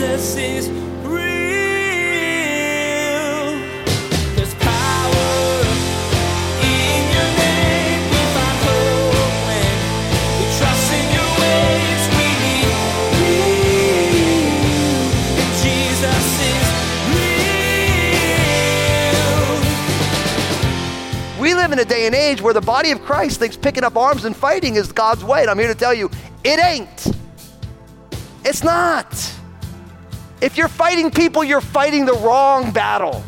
Jesus is in a day and age where the body of Christ thinks picking up arms and fighting is God's way. And I'm here to tell you, it ain't. It's not. If you're fighting people, you're fighting the wrong battle.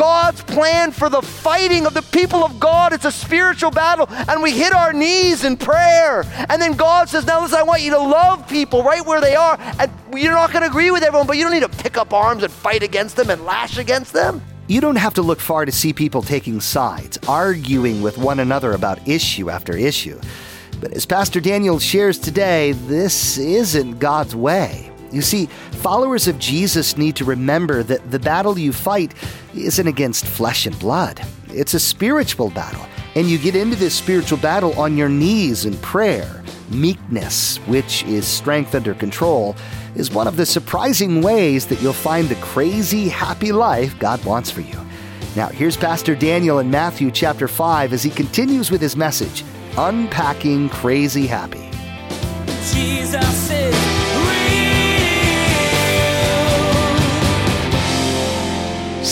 God's plan for the fighting of the people of God, it's a spiritual battle, and we hit our knees in prayer. And then God says, Now listen, I want you to love people right where they are. And you're not going to agree with everyone, but you don't need to pick up arms and fight against them and lash against them. You don't have to look far to see people taking sides, arguing with one another about issue after issue. But as Pastor Daniel shares today, this isn't God's way. You see, followers of Jesus need to remember that the battle you fight isn't against flesh and blood. It's a spiritual battle, and you get into this spiritual battle on your knees in prayer. Meekness, which is strength under control, is one of the surprising ways that you'll find the crazy, happy life God wants for you. Now, here's Pastor Daniel in Matthew chapter 5 as he continues with his message Unpacking Crazy Happy. Jesus is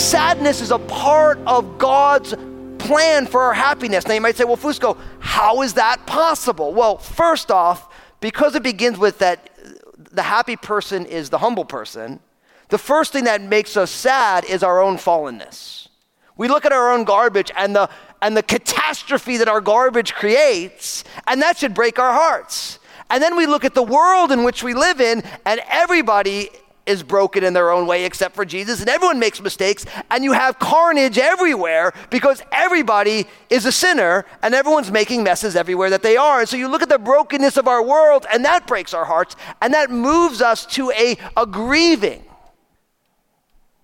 Sadness is a part of God's plan for our happiness. Now you might say, well, Fusco, how is that possible? Well, first off, because it begins with that the happy person is the humble person, the first thing that makes us sad is our own fallenness. We look at our own garbage and the and the catastrophe that our garbage creates, and that should break our hearts. And then we look at the world in which we live in, and everybody is broken in their own way except for Jesus, and everyone makes mistakes, and you have carnage everywhere because everybody is a sinner and everyone's making messes everywhere that they are. And so you look at the brokenness of our world, and that breaks our hearts, and that moves us to a, a grieving.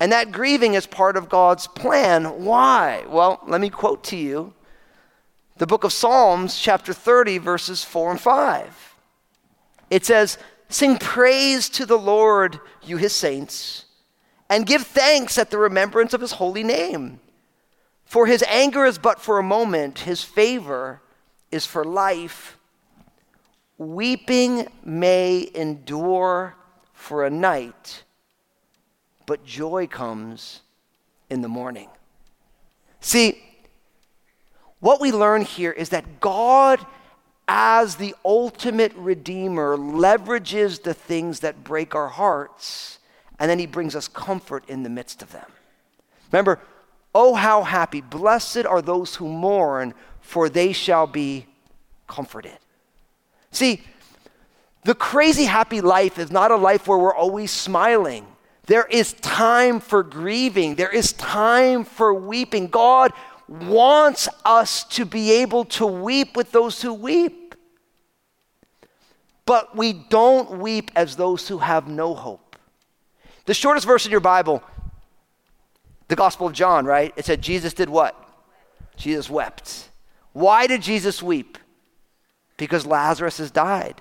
And that grieving is part of God's plan. Why? Well, let me quote to you the book of Psalms, chapter 30, verses 4 and 5. It says, Sing praise to the Lord, you his saints, and give thanks at the remembrance of his holy name. For his anger is but for a moment, his favor is for life. Weeping may endure for a night but joy comes in the morning. See, what we learn here is that God, as the ultimate redeemer, leverages the things that break our hearts, and then he brings us comfort in the midst of them. Remember, oh, how happy, blessed are those who mourn, for they shall be comforted. See, the crazy happy life is not a life where we're always smiling there is time for grieving. There is time for weeping. God wants us to be able to weep with those who weep. But we don't weep as those who have no hope. The shortest verse in your Bible, the Gospel of John, right? It said Jesus did what? Jesus wept. Why did Jesus weep? Because Lazarus has died.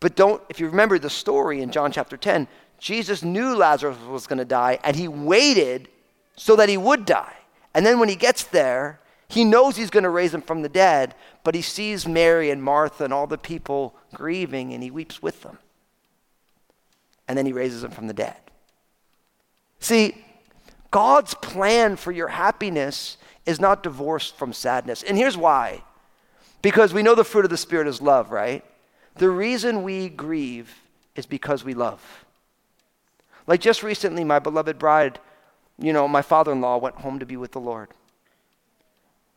But don't, if you remember the story in John chapter 10, Jesus knew Lazarus was going to die, and he waited so that he would die. And then when he gets there, he knows he's going to raise him from the dead, but he sees Mary and Martha and all the people grieving, and he weeps with them. And then he raises them from the dead. See, God's plan for your happiness is not divorced from sadness. And here's why because we know the fruit of the Spirit is love, right? The reason we grieve is because we love. Like just recently, my beloved bride, you know, my father in law went home to be with the Lord.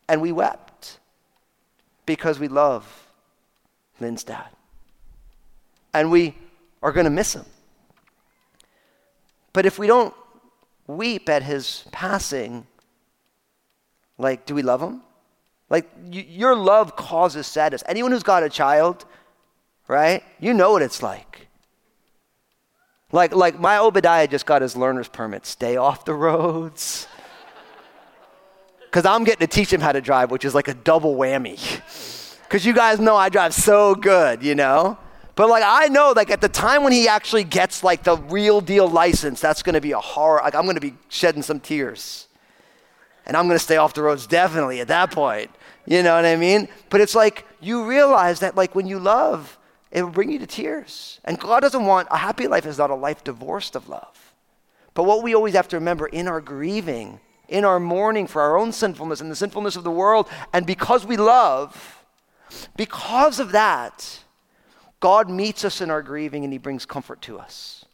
And we wept because we love Lynn's dad. And we are going to miss him. But if we don't weep at his passing, like, do we love him? Like, y- your love causes sadness. Anyone who's got a child, right? You know what it's like. Like, like my Obadiah just got his learner's permit. Stay off the roads. Because I'm getting to teach him how to drive, which is like a double whammy. Because you guys know I drive so good, you know? But like I know, like at the time when he actually gets like the real deal license, that's going to be a horror. Like I'm going to be shedding some tears, and I'm going to stay off the roads definitely at that point. You know what I mean? But it's like you realize that like when you love, it will bring you to tears. And God doesn't want a happy life is not a life divorced of love. But what we always have to remember in our grieving, in our mourning for our own sinfulness and the sinfulness of the world, and because we love, because of that, God meets us in our grieving and He brings comfort to us.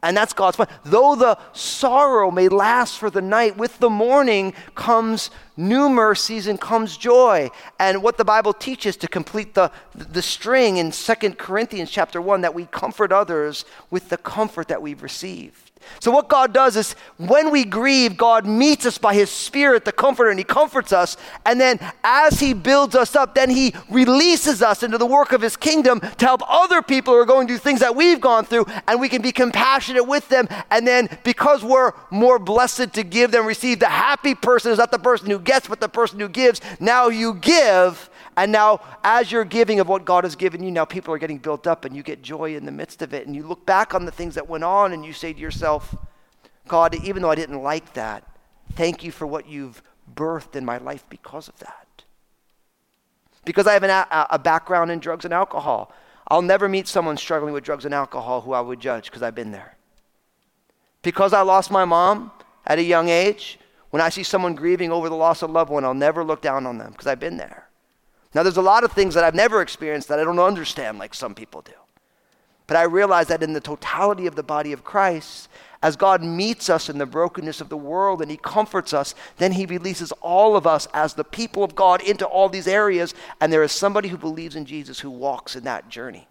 And that's God's plan. Though the sorrow may last for the night, with the morning comes new mercies and comes joy. And what the Bible teaches to complete the, the string in 2 Corinthians chapter 1 that we comfort others with the comfort that we've received. So, what God does is when we grieve, God meets us by His Spirit, the Comforter, and He comforts us. And then, as He builds us up, then He releases us into the work of His kingdom to help other people who are going through things that we've gone through, and we can be compassionate with them. And then, because we're more blessed to give than receive, the happy person is not the person who gets, but the person who gives. Now you give, and now, as you're giving of what God has given you, now people are getting built up and you get joy in the midst of it. And you look back on the things that went on and you say to yourself, God, even though I didn't like that, thank you for what you've birthed in my life because of that. Because I have an, a, a background in drugs and alcohol, I'll never meet someone struggling with drugs and alcohol who I would judge because I've been there. Because I lost my mom at a young age, when I see someone grieving over the loss of a loved one, I'll never look down on them because I've been there. Now, there's a lot of things that I've never experienced that I don't understand like some people do. But I realize that in the totality of the body of Christ, as God meets us in the brokenness of the world and He comforts us, then He releases all of us as the people of God into all these areas. And there is somebody who believes in Jesus who walks in that journey.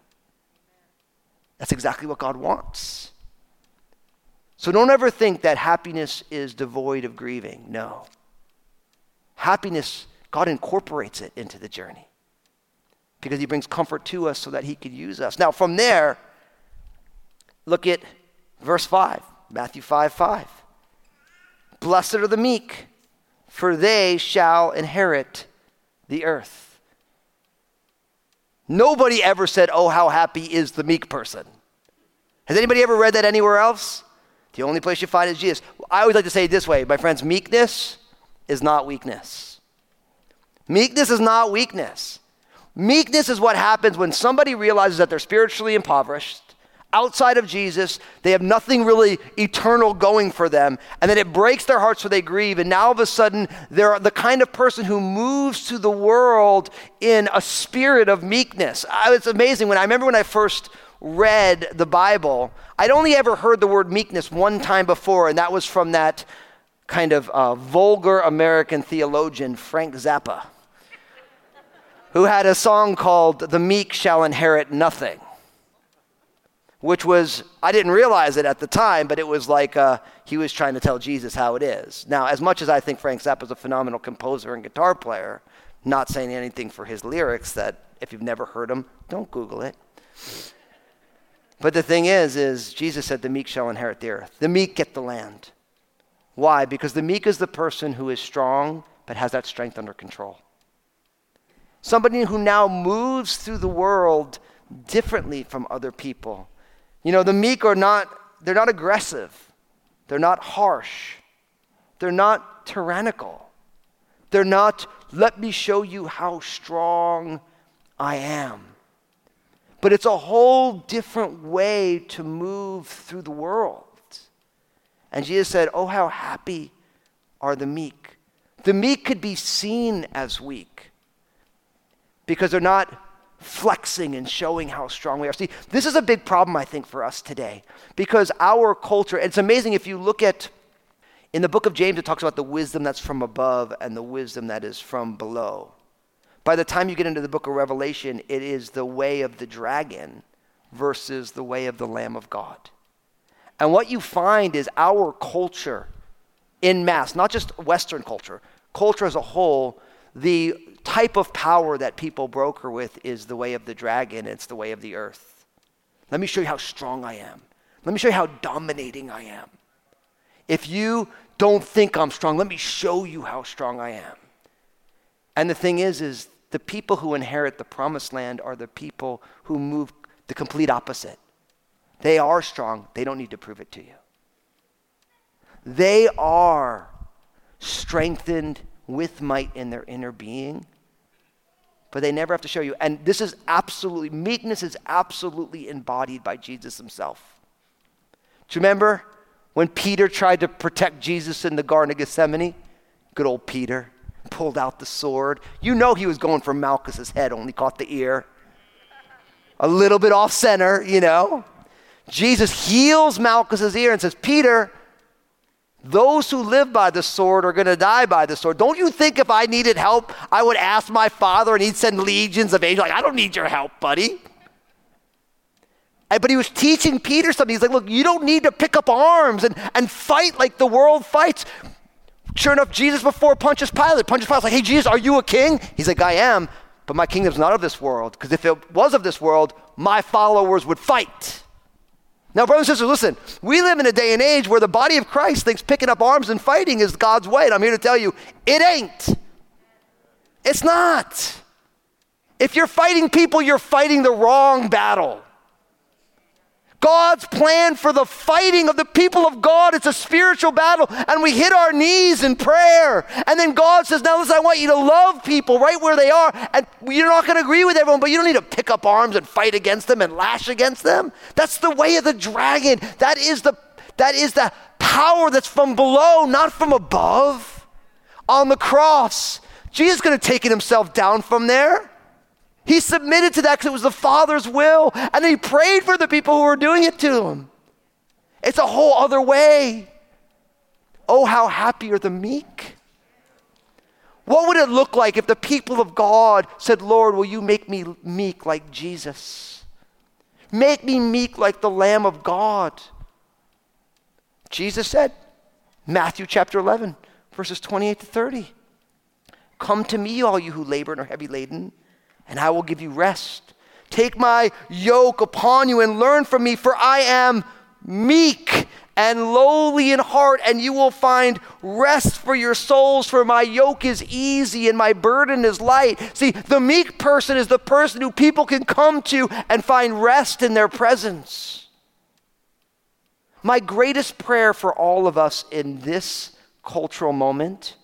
That's exactly what God wants. So don't ever think that happiness is devoid of grieving. No. Happiness God incorporates it into the journey because He brings comfort to us so that He could use us. Now, from there, look at verse 5, Matthew 5 5. Blessed are the meek, for they shall inherit the earth. Nobody ever said, Oh, how happy is the meek person. Has anybody ever read that anywhere else? The only place you find is Jesus. I always like to say it this way, my friends meekness is not weakness. Meekness is not weakness. Meekness is what happens when somebody realizes that they're spiritually impoverished, outside of Jesus, they have nothing really eternal going for them, and then it breaks their hearts so they grieve, and now all of a sudden they're the kind of person who moves to the world in a spirit of meekness. I, it's amazing when I remember when I first read the Bible, I'd only ever heard the word meekness one time before, and that was from that kind of uh, vulgar American theologian, Frank Zappa who had a song called The Meek Shall Inherit Nothing, which was, I didn't realize it at the time, but it was like uh, he was trying to tell Jesus how it is. Now, as much as I think Frank Zappa is a phenomenal composer and guitar player, not saying anything for his lyrics that if you've never heard them, don't Google it. But the thing is, is Jesus said the meek shall inherit the earth. The meek get the land. Why? Because the meek is the person who is strong but has that strength under control. Somebody who now moves through the world differently from other people. You know, the meek are not, they're not aggressive. They're not harsh. They're not tyrannical. They're not, let me show you how strong I am. But it's a whole different way to move through the world. And Jesus said, Oh, how happy are the meek. The meek could be seen as weak because they're not flexing and showing how strong we are. See, this is a big problem, I think, for us today because our culture, it's amazing if you look at in the book of James, it talks about the wisdom that's from above and the wisdom that is from below. By the time you get into the book of Revelation, it is the way of the dragon versus the way of the Lamb of God. And what you find is our culture in mass, not just Western culture, culture as a whole, the type of power that people broker with is the way of the dragon, it's the way of the earth. Let me show you how strong I am. Let me show you how dominating I am. If you don't think I'm strong, let me show you how strong I am. And the thing is is the people who inherit the promised land are the people who move The complete opposite. They are strong, they don't need to prove it to you. They are strengthened with might in their inner being, but they never have to show you. And this is absolutely, meekness is absolutely embodied by Jesus himself. Do you remember when Peter tried to protect Jesus in the Garden of Gethsemane? Good old Peter pulled out the sword. You know he was going for Malchus's head, only caught the ear. A little bit off center, you know. Jesus heals Malchus's ear and says, Peter, those who live by the sword are going to die by the sword. Don't you think if I needed help, I would ask my father and he'd send legions of angels? Like, I don't need your help, buddy. But he was teaching Peter something. He's like, look, you don't need to pick up arms and, and fight like the world fights. Sure enough, Jesus before Pontius Pilate, Pontius Pilate's like, hey, Jesus, are you a king? He's like, I am, but my kingdom's not of this world. Because if it was of this world, my followers would fight. Now, brothers and sisters, listen, we live in a day and age where the body of Christ thinks picking up arms and fighting is God's way. And I'm here to tell you, it ain't. It's not. If you're fighting people, you're fighting the wrong battle. God's plan for the fighting of the people of God. It's a spiritual battle, and we hit our knees in prayer. And then God says, Now, listen, I want you to love people right where they are. And you're not going to agree with everyone, but you don't need to pick up arms and fight against them and lash against them. That's the way of the dragon. That is the, that is the power that's from below, not from above. On the cross, Jesus could have taken himself down from there. He submitted to that because it was the Father's will, and he prayed for the people who were doing it to him. It's a whole other way. Oh, how happy are the meek. What would it look like if the people of God said, Lord, will you make me meek like Jesus? Make me meek like the Lamb of God. Jesus said, Matthew chapter 11, verses 28 to 30. Come to me, all you who labor and are heavy laden and I will give you rest. Take my yoke upon you and learn from me, for I am meek and lowly in heart, and you will find rest for your souls, for my yoke is easy and my burden is light. See, the meek person is the person who people can come to and find rest in their presence. My greatest prayer for all of us in this cultural moment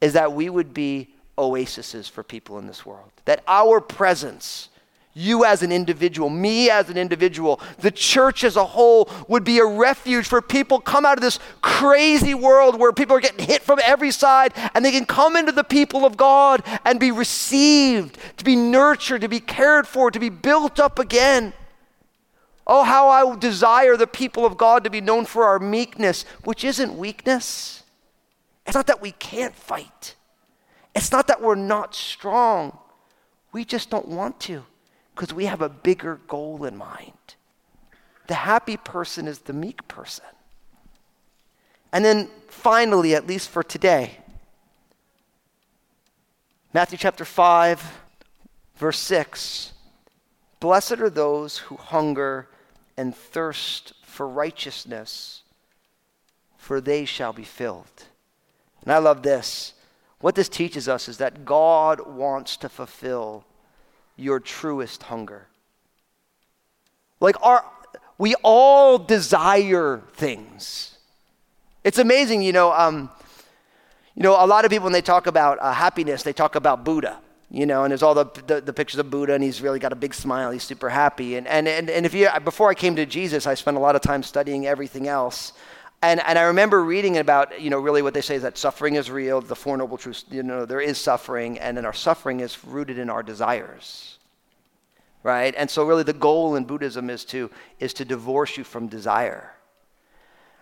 is that we would be oases for people in this world. That our presence, you as an individual, me as an individual, the church as a whole would be a refuge for people come out of this crazy world where people are getting hit from every side and they can come into the people of God and be received, to be nurtured, to be cared for, to be built up again. Oh, how I desire the people of God to be known for our meekness, which isn't weakness. It's not that we can't fight. It's not that we're not strong. We just don't want to because we have a bigger goal in mind. The happy person is the meek person. And then finally, at least for today, Matthew chapter 5, verse 6 Blessed are those who hunger and thirst for righteousness, for they shall be filled. And I love this. What this teaches us is that God wants to fulfill your truest hunger. Like our we all desire things. It's amazing, you know. Um, you know, a lot of people when they talk about uh, happiness, they talk about Buddha. You know, and there's all the, the, the pictures of Buddha, and he's really got a big smile. He's super happy. And and and, and if you before I came to Jesus, I spent a lot of time studying everything else. And, and I remember reading about, you know, really what they say is that suffering is real, the Four Noble Truths, you know, there is suffering, and then our suffering is rooted in our desires. Right? And so really the goal in Buddhism is to, is to divorce you from desire.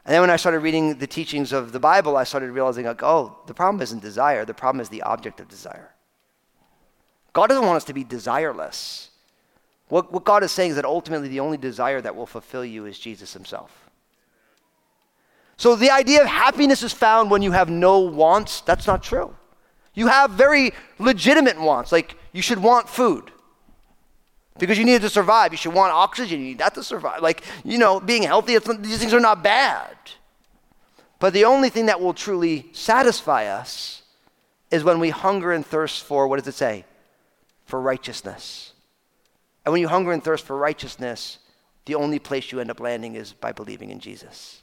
And then when I started reading the teachings of the Bible, I started realizing, like, oh, the problem isn't desire, the problem is the object of desire. God doesn't want us to be desireless. What, what God is saying is that ultimately the only desire that will fulfill you is Jesus himself. So the idea of happiness is found when you have no wants, that's not true. You have very legitimate wants, like you should want food because you need it to survive. You should want oxygen, you need that to survive. Like, you know, being healthy, these things are not bad. But the only thing that will truly satisfy us is when we hunger and thirst for, what does it say? For righteousness. And when you hunger and thirst for righteousness, the only place you end up landing is by believing in Jesus.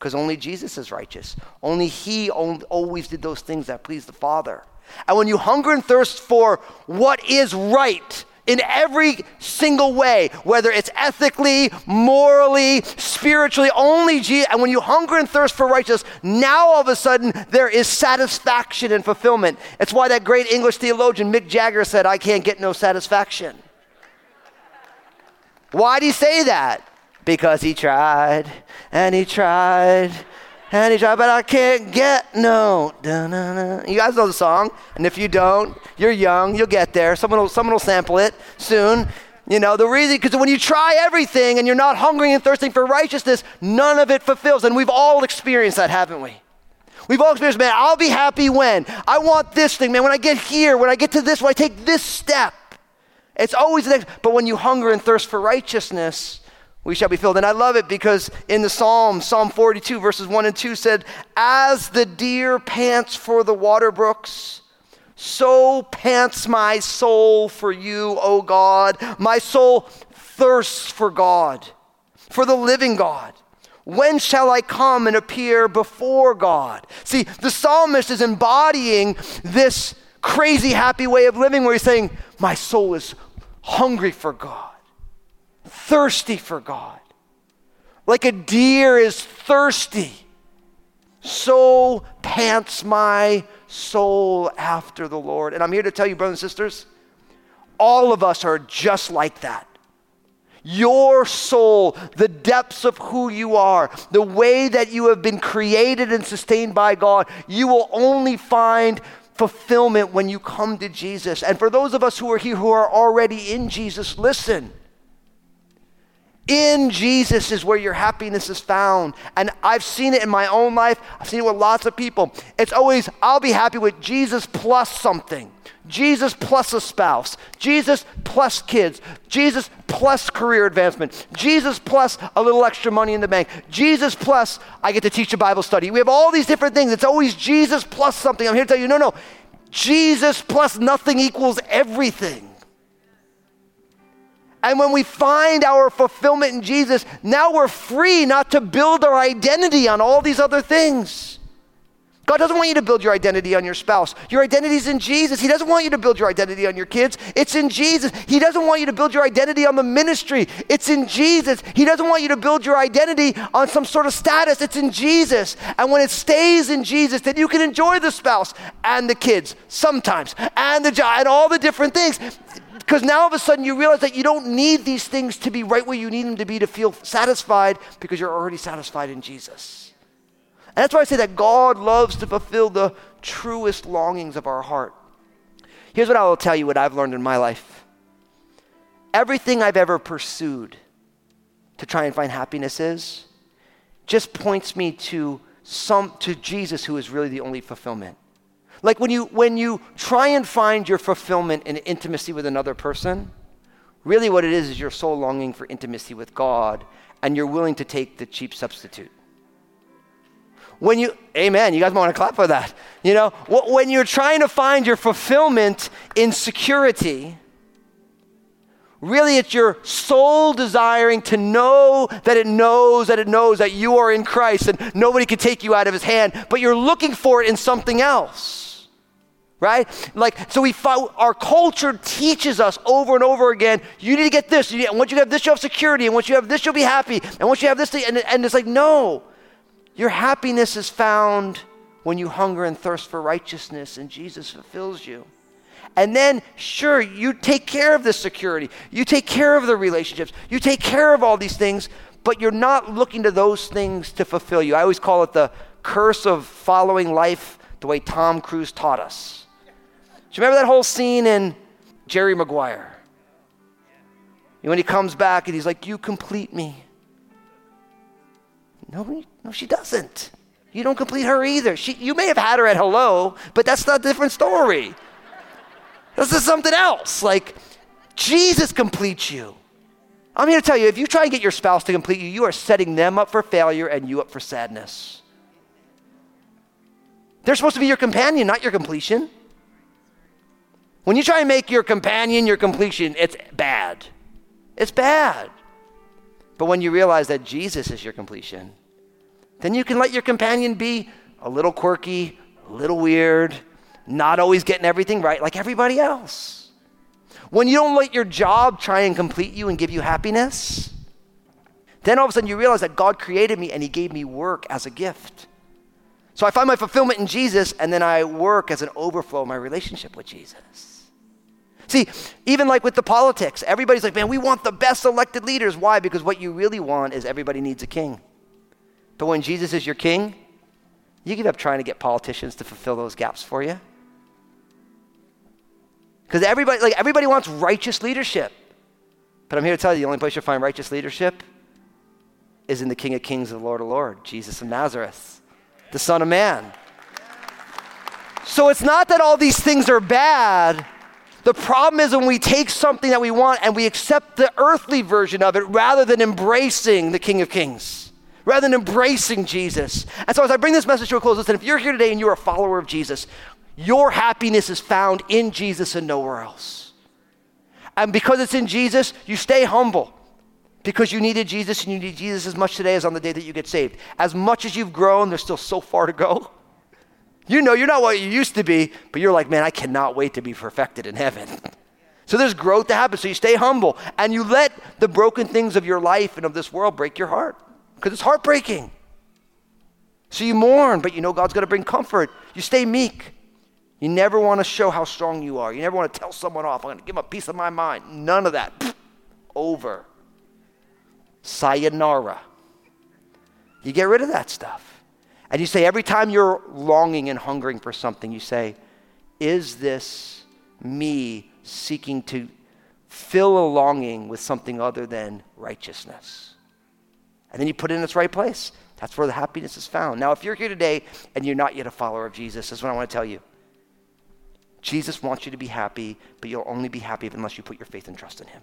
Because only Jesus is righteous. Only He always did those things that pleased the Father. And when you hunger and thirst for what is right, in every single way, whether it's ethically, morally, spiritually, only Jesus. And when you hunger and thirst for righteousness, now all of a sudden there is satisfaction and fulfillment. It's why that great English theologian Mick Jagger said, I can't get no satisfaction. Why did he say that? Because he tried and he tried and he tried, but I can't get no. Da-na-na. You guys know the song, and if you don't, you're young, you'll get there. Someone will, someone will sample it soon. You know, the reason, because when you try everything and you're not hungry and thirsting for righteousness, none of it fulfills. And we've all experienced that, haven't we? We've all experienced, man, I'll be happy when. I want this thing, man. When I get here, when I get to this, when I take this step. It's always the next. But when you hunger and thirst for righteousness, we shall be filled. And I love it because in the Psalm, Psalm 42, verses 1 and 2 said, As the deer pants for the water brooks, so pants my soul for you, O God. My soul thirsts for God, for the living God. When shall I come and appear before God? See, the psalmist is embodying this crazy happy way of living where he's saying, My soul is hungry for God thirsty for God. Like a deer is thirsty, so pants my soul after the Lord. And I'm here to tell you, brothers and sisters, all of us are just like that. Your soul, the depths of who you are, the way that you have been created and sustained by God, you will only find fulfillment when you come to Jesus. And for those of us who are here who are already in Jesus, listen. In Jesus is where your happiness is found. And I've seen it in my own life. I've seen it with lots of people. It's always, I'll be happy with Jesus plus something. Jesus plus a spouse. Jesus plus kids. Jesus plus career advancement. Jesus plus a little extra money in the bank. Jesus plus I get to teach a Bible study. We have all these different things. It's always Jesus plus something. I'm here to tell you no, no. Jesus plus nothing equals everything. And when we find our fulfillment in Jesus, now we're free not to build our identity on all these other things. God doesn't want you to build your identity on your spouse. Your identity is in Jesus. He doesn't want you to build your identity on your kids. It's in Jesus. He doesn't want you to build your identity on the ministry. It's in Jesus. He doesn't want you to build your identity on some sort of status. It's in Jesus. And when it stays in Jesus, then you can enjoy the spouse and the kids sometimes and the job and all the different things. Because now all of a sudden you realize that you don't need these things to be right where you need them to be to feel satisfied because you're already satisfied in Jesus. And that's why I say that God loves to fulfill the truest longings of our heart. Here's what I will tell you what I've learned in my life. Everything I've ever pursued to try and find happiness is just points me to some to Jesus who is really the only fulfillment. Like when you when you try and find your fulfillment in intimacy with another person, really what it is is your soul longing for intimacy with God and you're willing to take the cheap substitute. When you amen, you guys might want to clap for that. You know, when you're trying to find your fulfillment in security, Really, it's your soul desiring to know that it knows that it knows that you are in Christ and nobody can take you out of his hand, but you're looking for it in something else right? Like, so we find, our culture teaches us over and over again, you need to get this, and once you have this, you'll have security, and once you have this, you'll be happy, and once you have this, and, and it's like, no, your happiness is found when you hunger and thirst for righteousness, and Jesus fulfills you. And then, sure, you take care of the security, you take care of the relationships, you take care of all these things, but you're not looking to those things to fulfill you. I always call it the curse of following life the way Tom Cruise taught us do you remember that whole scene in Jerry Maguire? When he comes back and he's like, You complete me. No, no, she doesn't. You don't complete her either. She, you may have had her at hello, but that's not a different story. This is something else. Like, Jesus completes you. I'm here to tell you if you try and get your spouse to complete you, you are setting them up for failure and you up for sadness. They're supposed to be your companion, not your completion. When you try and make your companion your completion, it's bad. It's bad. But when you realize that Jesus is your completion, then you can let your companion be a little quirky, a little weird, not always getting everything right like everybody else. When you don't let your job try and complete you and give you happiness, then all of a sudden you realize that God created me and He gave me work as a gift. So I find my fulfillment in Jesus and then I work as an overflow of my relationship with Jesus. See, even like with the politics, everybody's like, man, we want the best elected leaders. Why? Because what you really want is everybody needs a king. But when Jesus is your king, you give up trying to get politicians to fulfill those gaps for you. Because everybody, like everybody wants righteous leadership. But I'm here to tell you, the only place you'll find righteous leadership is in the King of Kings and the Lord of Lords, Jesus of Nazareth, the Son of Man. So it's not that all these things are bad. The problem is when we take something that we want and we accept the earthly version of it rather than embracing the King of Kings, rather than embracing Jesus. And so as I bring this message to a close, listen, if you're here today and you're a follower of Jesus, your happiness is found in Jesus and nowhere else. And because it's in Jesus, you stay humble because you needed Jesus and you need Jesus as much today as on the day that you get saved. As much as you've grown, there's still so far to go. You know, you're not what you used to be, but you're like, man, I cannot wait to be perfected in heaven. So there's growth to happen. So you stay humble and you let the broken things of your life and of this world break your heart because it's heartbreaking. So you mourn, but you know God's going to bring comfort. You stay meek. You never want to show how strong you are. You never want to tell someone off. I'm going to give them a piece of my mind. None of that. Over sayonara. You get rid of that stuff. And you say, every time you're longing and hungering for something, you say, Is this me seeking to fill a longing with something other than righteousness? And then you put it in its right place. That's where the happiness is found. Now, if you're here today and you're not yet a follower of Jesus, this is what I want to tell you. Jesus wants you to be happy, but you'll only be happy unless you put your faith and trust in Him.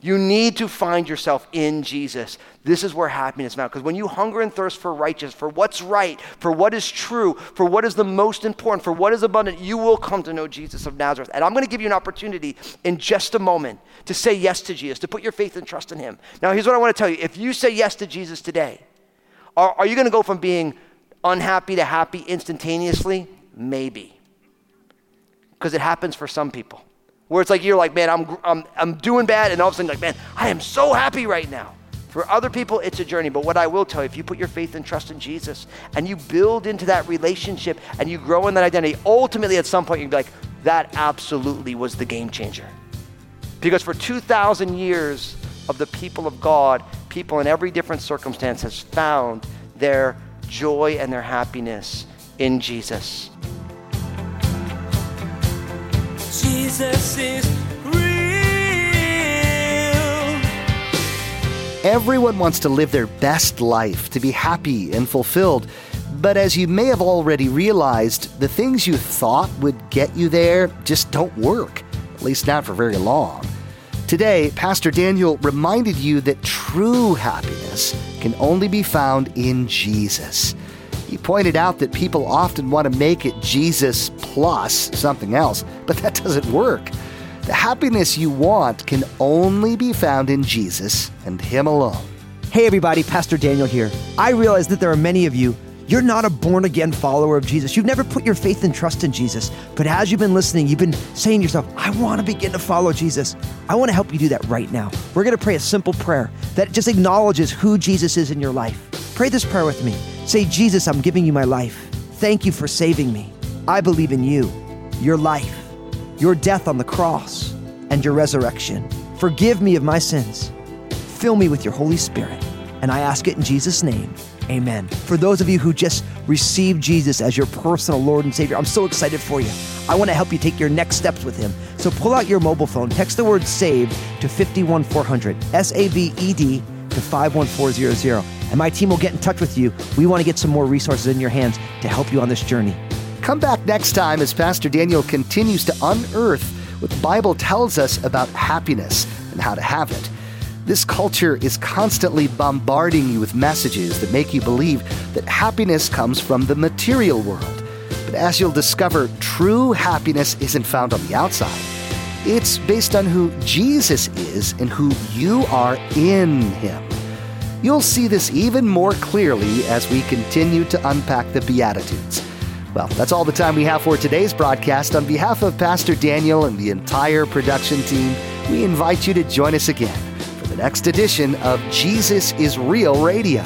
You need to find yourself in Jesus. This is where happiness found. Because when you hunger and thirst for righteousness, for what's right, for what is true, for what is the most important, for what is abundant, you will come to know Jesus of Nazareth. And I'm going to give you an opportunity in just a moment to say yes to Jesus, to put your faith and trust in Him. Now, here's what I want to tell you. If you say yes to Jesus today, are, are you going to go from being unhappy to happy instantaneously? Maybe. Because it happens for some people. Where it's like you're like, man, I'm, I'm, I'm doing bad, and all of a sudden, like, man, I am so happy right now. For other people, it's a journey. But what I will tell you, if you put your faith and trust in Jesus and you build into that relationship and you grow in that identity, ultimately at some point you'll be like, that absolutely was the game changer. Because for 2,000 years of the people of God, people in every different circumstance has found their joy and their happiness in Jesus. Jesus is real. Everyone wants to live their best life, to be happy and fulfilled. But as you may have already realized, the things you thought would get you there just don't work, at least not for very long. Today, Pastor Daniel reminded you that true happiness can only be found in Jesus. He pointed out that people often want to make it Jesus plus something else, but that doesn't work. The happiness you want can only be found in Jesus and Him alone. Hey, everybody, Pastor Daniel here. I realize that there are many of you. You're not a born again follower of Jesus. You've never put your faith and trust in Jesus. But as you've been listening, you've been saying to yourself, I want to begin to follow Jesus. I want to help you do that right now. We're going to pray a simple prayer that just acknowledges who Jesus is in your life. Pray this prayer with me. Say, Jesus, I'm giving you my life. Thank you for saving me. I believe in you, your life, your death on the cross, and your resurrection. Forgive me of my sins. Fill me with your Holy Spirit. And I ask it in Jesus' name. Amen. For those of you who just received Jesus as your personal Lord and Savior, I'm so excited for you. I want to help you take your next steps with Him. So pull out your mobile phone, text the word SAVED to 51400, S A V E D to 51400, and my team will get in touch with you. We want to get some more resources in your hands to help you on this journey. Come back next time as Pastor Daniel continues to unearth what the Bible tells us about happiness and how to have it. This culture is constantly bombarding you with messages that make you believe that happiness comes from the material world. But as you'll discover, true happiness isn't found on the outside. It's based on who Jesus is and who you are in Him. You'll see this even more clearly as we continue to unpack the Beatitudes. Well, that's all the time we have for today's broadcast. On behalf of Pastor Daniel and the entire production team, we invite you to join us again for the next edition of Jesus is Real Radio.